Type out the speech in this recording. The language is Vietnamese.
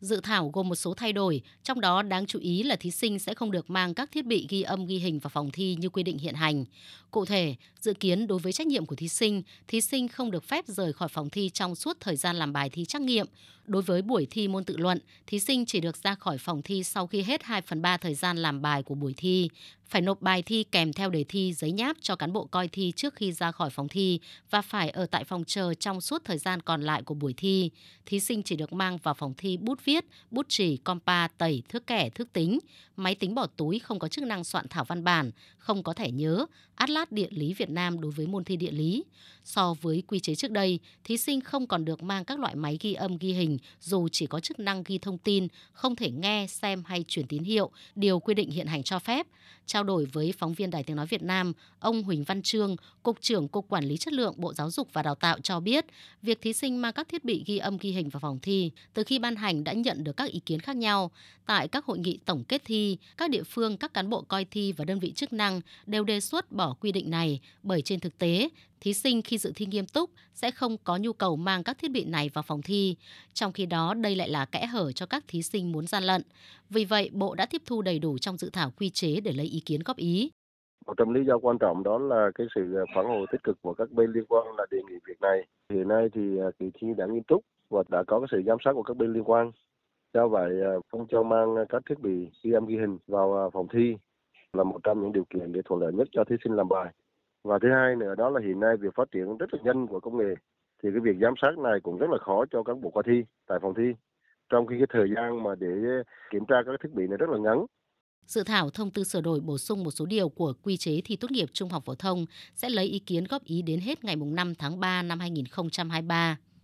Dự thảo gồm một số thay đổi, trong đó đáng chú ý là thí sinh sẽ không được mang các thiết bị ghi âm ghi hình vào phòng thi như quy định hiện hành. Cụ thể, dự kiến đối với trách nhiệm của thí sinh, thí sinh không được phép rời khỏi phòng thi trong suốt thời gian làm bài thi trắc nghiệm. Đối với buổi thi môn tự luận, thí sinh chỉ được ra khỏi phòng thi sau khi hết 2 phần 3 thời gian làm bài của buổi thi, phải nộp bài thi kèm theo đề thi giấy nháp cho cán bộ coi thi trước khi ra khỏi phòng thi và phải ở tại phòng chờ trong suốt thời gian còn lại của buổi thi. Thí sinh chỉ được mang vào phòng thi bút viết, bút chì, compa, tẩy, thước kẻ, thước tính, máy tính bỏ túi không có chức năng soạn thảo văn bản, không có thẻ nhớ, Atlas Địa lý Việt Nam đối với môn thi địa lý. So với quy chế trước đây, thí sinh không còn được mang các loại máy ghi âm ghi hình dù chỉ có chức năng ghi thông tin, không thể nghe, xem hay truyền tín hiệu, điều quy định hiện hành cho phép. Trao đổi với phóng viên Đài Tiếng Nói Việt Nam, ông Huỳnh Văn Trương, Cục trưởng Cục Quản lý Chất lượng Bộ Giáo dục và Đào tạo cho biết, việc thí sinh mang các thiết bị ghi âm ghi hình vào phòng thi từ khi ban hành đã nhận được các ý kiến khác nhau. Tại các hội nghị tổng kết thi, các địa phương, các cán bộ coi thi và đơn vị chức năng đều đề xuất bỏ quy định này bởi trên thực tế, thí sinh khi dự thi nghiêm túc sẽ không có nhu cầu mang các thiết bị này vào phòng thi. Trong khi đó, đây lại là kẽ hở cho các thí sinh muốn gian lận. Vì vậy, Bộ đã tiếp thu đầy đủ trong dự thảo quy chế để lấy ý kiến góp ý. Một trong lý do quan trọng đó là cái sự à, phản hồi tích cực của các bên liên quan là đề nghị việc này. Hiện nay thì à, kỳ thi đã nghiêm túc và đã có cái sự giám sát của các bên liên quan. Do vậy, à, không cho mang các thiết bị ghi âm ghi hình vào phòng thi là một trong những điều kiện để thuận lợi nhất cho thí sinh làm bài. Và thứ hai nữa đó là hiện nay việc phát triển rất là nhanh của công nghệ thì cái việc giám sát này cũng rất là khó cho cán bộ coi thi tại phòng thi trong khi cái thời gian mà để kiểm tra các thiết bị này rất là ngắn Dự thảo thông tư sửa đổi bổ sung một số điều của quy chế thi tốt nghiệp trung học phổ thông sẽ lấy ý kiến góp ý đến hết ngày 5 tháng 3 năm 2023.